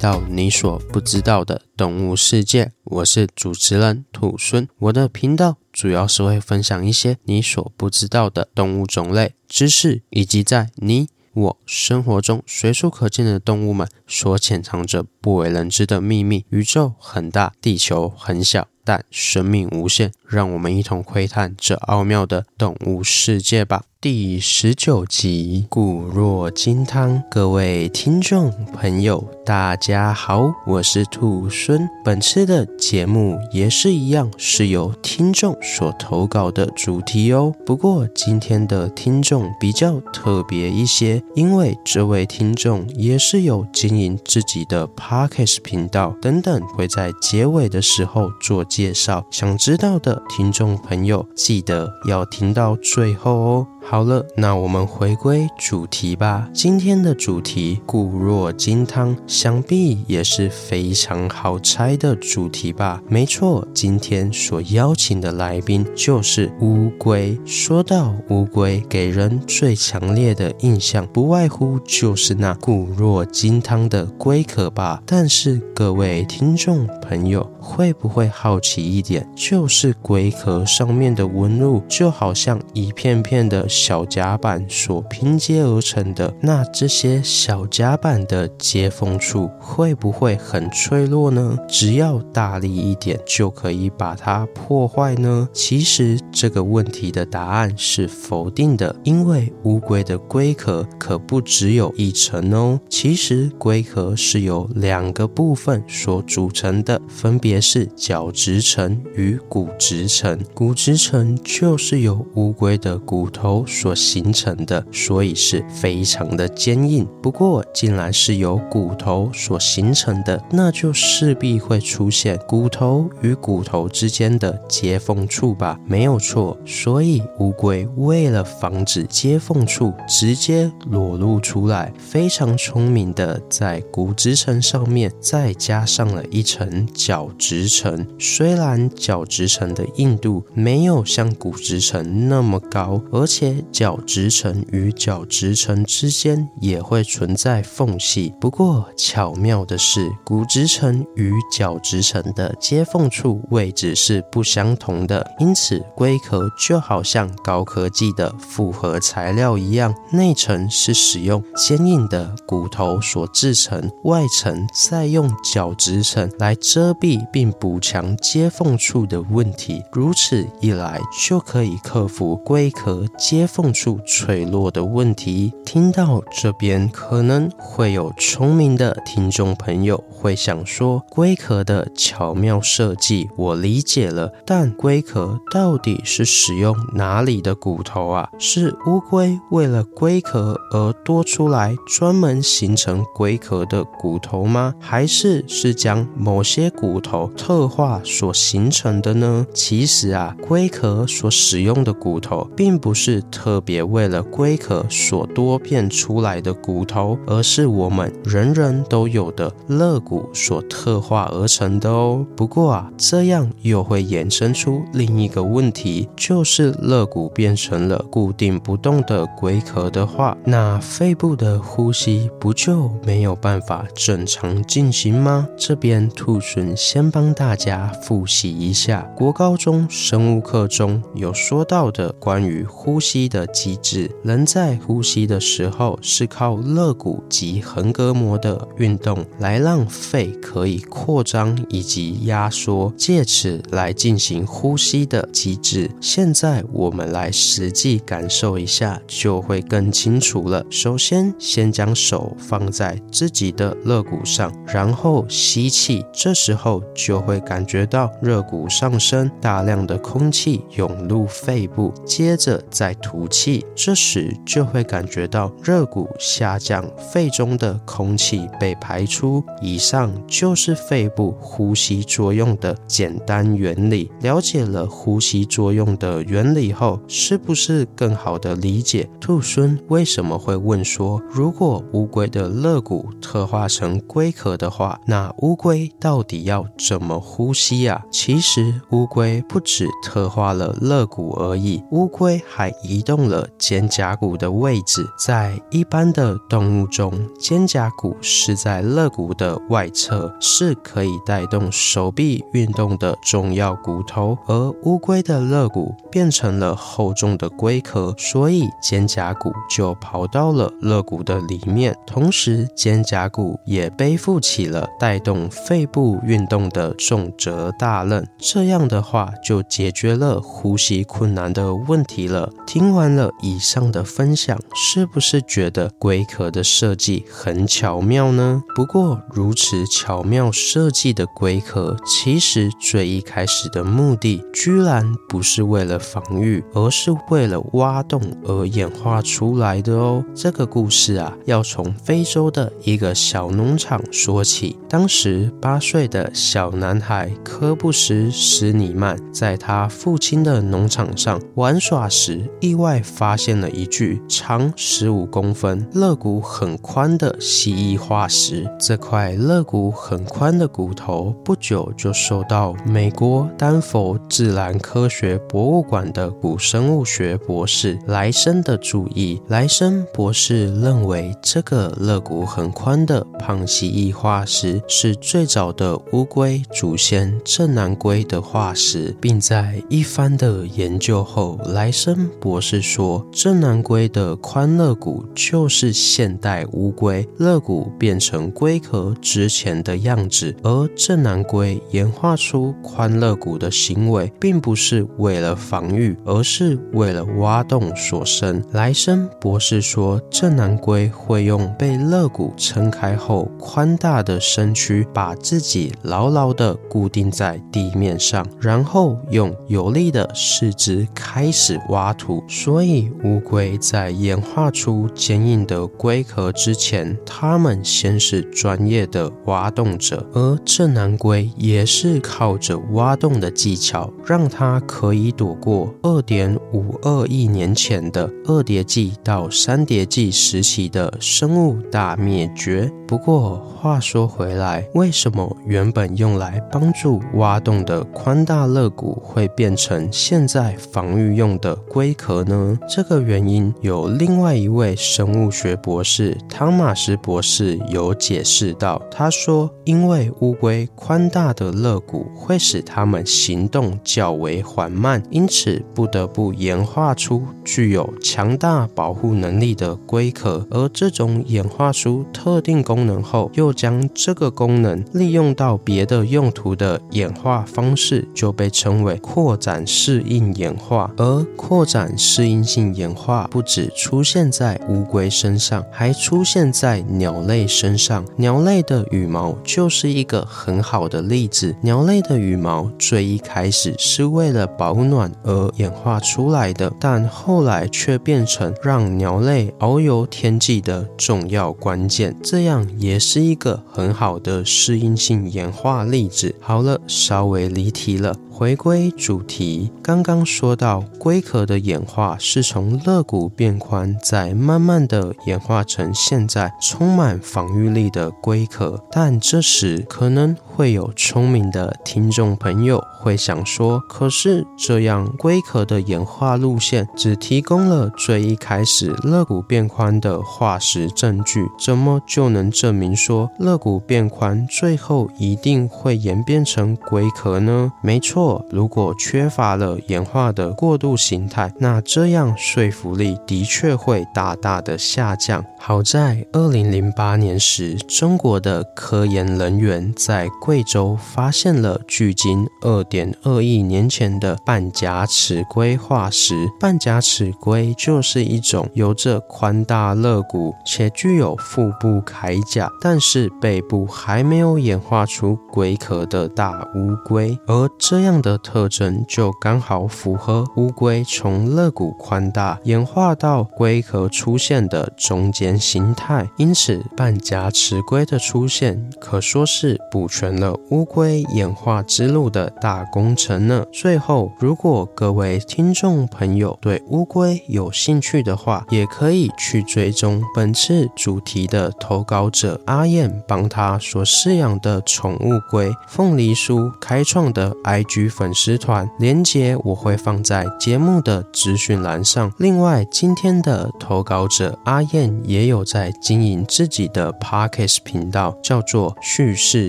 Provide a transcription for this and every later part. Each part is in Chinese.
到你所不知道的动物世界，我是主持人土孙。我的频道主要是会分享一些你所不知道的动物种类知识，以及在你我生活中随处可见的动物们所潜藏着不为人知的秘密。宇宙很大，地球很小，但生命无限。让我们一同窥探这奥妙的动物世界吧。第十九集，骨弱金汤。各位听众朋友，大家好，我是兔孙。本次的节目也是一样，是由听众所投稿的主题哦。不过今天的听众比较特别一些，因为这位听众也是有经营自己的 Podcast 频道等等，会在结尾的时候做介绍。想知道的听众朋友，记得要听到最后哦。好了，那我们回归主题吧。今天的主题固若金汤，想必也是非常好猜的主题吧？没错，今天所邀请的来宾就是乌龟。说到乌龟，给人最强烈的印象，不外乎就是那固若金汤的龟壳吧。但是各位听众朋友，会不会好奇一点？就是龟壳上面的纹路，就好像一片片的。小甲板所拼接而成的，那这些小甲板的接缝处会不会很脆弱呢？只要大力一点就可以把它破坏呢？其实这个问题的答案是否定的，因为乌龟的龟壳可不只有一层哦。其实龟壳是由两个部分所组成的，分别是角质层与骨质层。骨质层就是由乌龟的骨头。所形成的，所以是非常的坚硬。不过，既然是由骨头所形成的，那就势必会出现骨头与骨头之间的接缝处吧？没有错。所以，乌龟为了防止接缝处直接裸露出来，非常聪明的在骨质层上面再加上了一层角质层。虽然角质层的硬度没有像骨质层那么高，而且角质层与角质层之间也会存在缝隙，不过巧妙的是，骨质层与角质层的接缝处位置是不相同的，因此龟壳就好像高科技的复合材料一样，内层是使用坚硬的骨头所制成，外层再用角质层来遮蔽并补强接缝处的问题，如此一来就可以克服龟壳接。接缝处脆弱的问题，听到这边可能会有聪明的听众朋友会想说：龟壳的巧妙设计我理解了，但龟壳到底是使用哪里的骨头啊？是乌龟为了龟壳而多出来专门形成龟壳的骨头吗？还是是将某些骨头特化所形成的呢？其实啊，龟壳所使用的骨头并不是。特别为了龟壳所多片出来的骨头，而是我们人人都有的肋骨所特化而成的哦。不过啊，这样又会衍生出另一个问题，就是肋骨变成了固定不动的龟壳的话，那肺部的呼吸不就没有办法正常进行吗？这边兔猻先帮大家复习一下国高中生物课中有说到的关于呼吸。的机制，人在呼吸的时候是靠肋骨及横膈膜的运动来让肺可以扩张以及压缩，借此来进行呼吸的机制。现在我们来实际感受一下，就会更清楚了。首先，先将手放在自己的肋骨上，然后吸气，这时候就会感觉到肋骨上升，大量的空气涌入肺部，接着再吐。吐气，这时就会感觉到肋骨下降，肺中的空气被排出。以上就是肺部呼吸作用的简单原理。了解了呼吸作用的原理后，是不是更好的理解兔孙为什么会问说，如果乌龟的肋骨特化成龟壳的话，那乌龟到底要怎么呼吸啊？其实乌龟不止特化了肋骨而已，乌龟还一移动了肩胛骨的位置。在一般的动物中，肩胛骨是在肋骨的外侧，是可以带动手臂运动的重要骨头。而乌龟的肋骨变成了厚重的龟壳，所以肩胛骨就跑到了肋骨的里面。同时，肩胛骨也背负起了带动肺部运动的重责大任。这样的话，就解决了呼吸困难的问题了。听听完了以上的分享，是不是觉得龟壳的设计很巧妙呢？不过，如此巧妙设计的龟壳，其实最一开始的目的，居然不是为了防御，而是为了挖洞而演化出来的哦。这个故事啊，要从非洲的一个小农场说起。当时八岁的小男孩科布斯·施尼曼在他父亲的农场上玩耍时，意外发现了一具长十五公分、肋骨很宽的蜥蜴化石。这块肋骨很宽的骨头不久就受到美国丹佛自然科学博物馆的古生物学博士莱森的注意。莱森博士认为，这个肋骨很宽的胖蜥蜴化石是最早的乌龟祖先正南龟的化石，并在一番的研究后，莱森博士说，正南龟的宽肋骨就是现代乌龟肋骨变成龟壳之前的样子，而正南龟演化出宽肋骨的行为，并不是为了防御，而是为了挖洞所生。莱森博士说，正南龟会用被肋骨撑开后宽大的身躯，把自己牢牢地固定在地面上，然后用有力的四肢开始挖土。所以，乌龟在演化出坚硬的龟壳之前，它们先是专业的挖洞者，而正南龟也是靠着挖洞的技巧，让它可以躲过二点五二亿年前的二叠纪到三叠纪时期的生物大灭绝。不过话说回来，为什么原本用来帮助挖洞的宽大肋骨会变成现在防御用的龟壳呢？这个原因有另外一位生物学博士汤马斯博士有解释到，他说，因为乌龟宽大的肋骨会使它们行动较为缓慢，因此不得不演化出具有强大保护能力的龟壳，而这种演化出特定功能后，又将这个功能利用到别的用途的演化方式，就被称为扩展适应演化。而扩展适应性演化不止出现在乌龟身上，还出现在鸟类身上。鸟类的羽毛就是一个很好的例子。鸟类的羽毛最一开始是为了保暖而演化出来的，但后来却变成让鸟类遨游天际的重要关键。这样。也是一个很好的适应性演化例子。好了，稍微离题了。回归主题，刚刚说到龟壳的演化是从肋骨变宽，再慢慢的演化成现在充满防御力的龟壳。但这时可能会有聪明的听众朋友会想说：可是这样龟壳的演化路线只提供了最一开始肋骨变宽的化石证据，怎么就能证明说肋骨变宽最后一定会演变成龟壳呢？没错。如果缺乏了演化的过渡形态，那这样说服力的确会大大的下降。好在二零零八年时，中国的科研人员在贵州发现了距今二点二亿年前的半甲齿龟化石。半甲齿龟就是一种有着宽大肋骨且具有腹部铠甲，但是背部还没有演化出龟壳的大乌龟，而这样。的特征就刚好符合乌龟从肋骨宽大演化到龟壳出现的中间形态，因此半甲齿龟的出现可说是补全了乌龟演化之路的大工程呢。最后，如果各位听众朋友对乌龟有兴趣的话，也可以去追踪本次主题的投稿者阿燕帮他所饲养的宠物龟凤梨叔开创的 IG。粉丝团连接我会放在节目的资讯栏上。另外，今天的投稿者阿燕也有在经营自己的 Podcast 频道，叫做叙事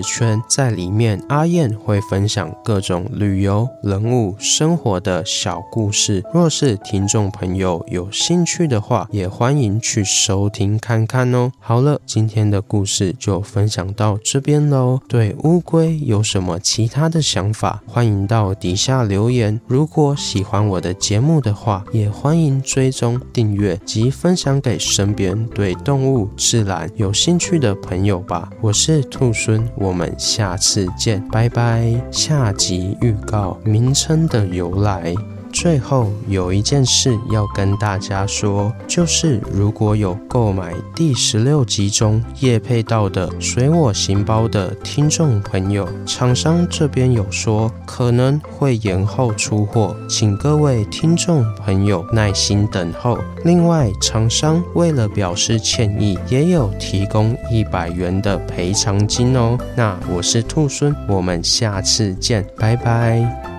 圈。在里面，阿燕会分享各种旅游、人物、生活的小故事。若是听众朋友有兴趣的话，也欢迎去收听看看哦。好了，今天的故事就分享到这边喽。对乌龟有什么其他的想法，欢迎到底下留言。如果喜欢我的节目的话，也欢迎追踪、订阅及分享给身边对动物、自然有兴趣的朋友吧。我是兔孙，我们下次见，拜拜。下集预告：名称的由来。最后有一件事要跟大家说，就是如果有购买第十六集中叶配到的“随我行包”的听众朋友，厂商这边有说可能会延后出货，请各位听众朋友耐心等候。另外，厂商为了表示歉意，也有提供一百元的赔偿金哦。那我是兔孙，我们下次见，拜拜。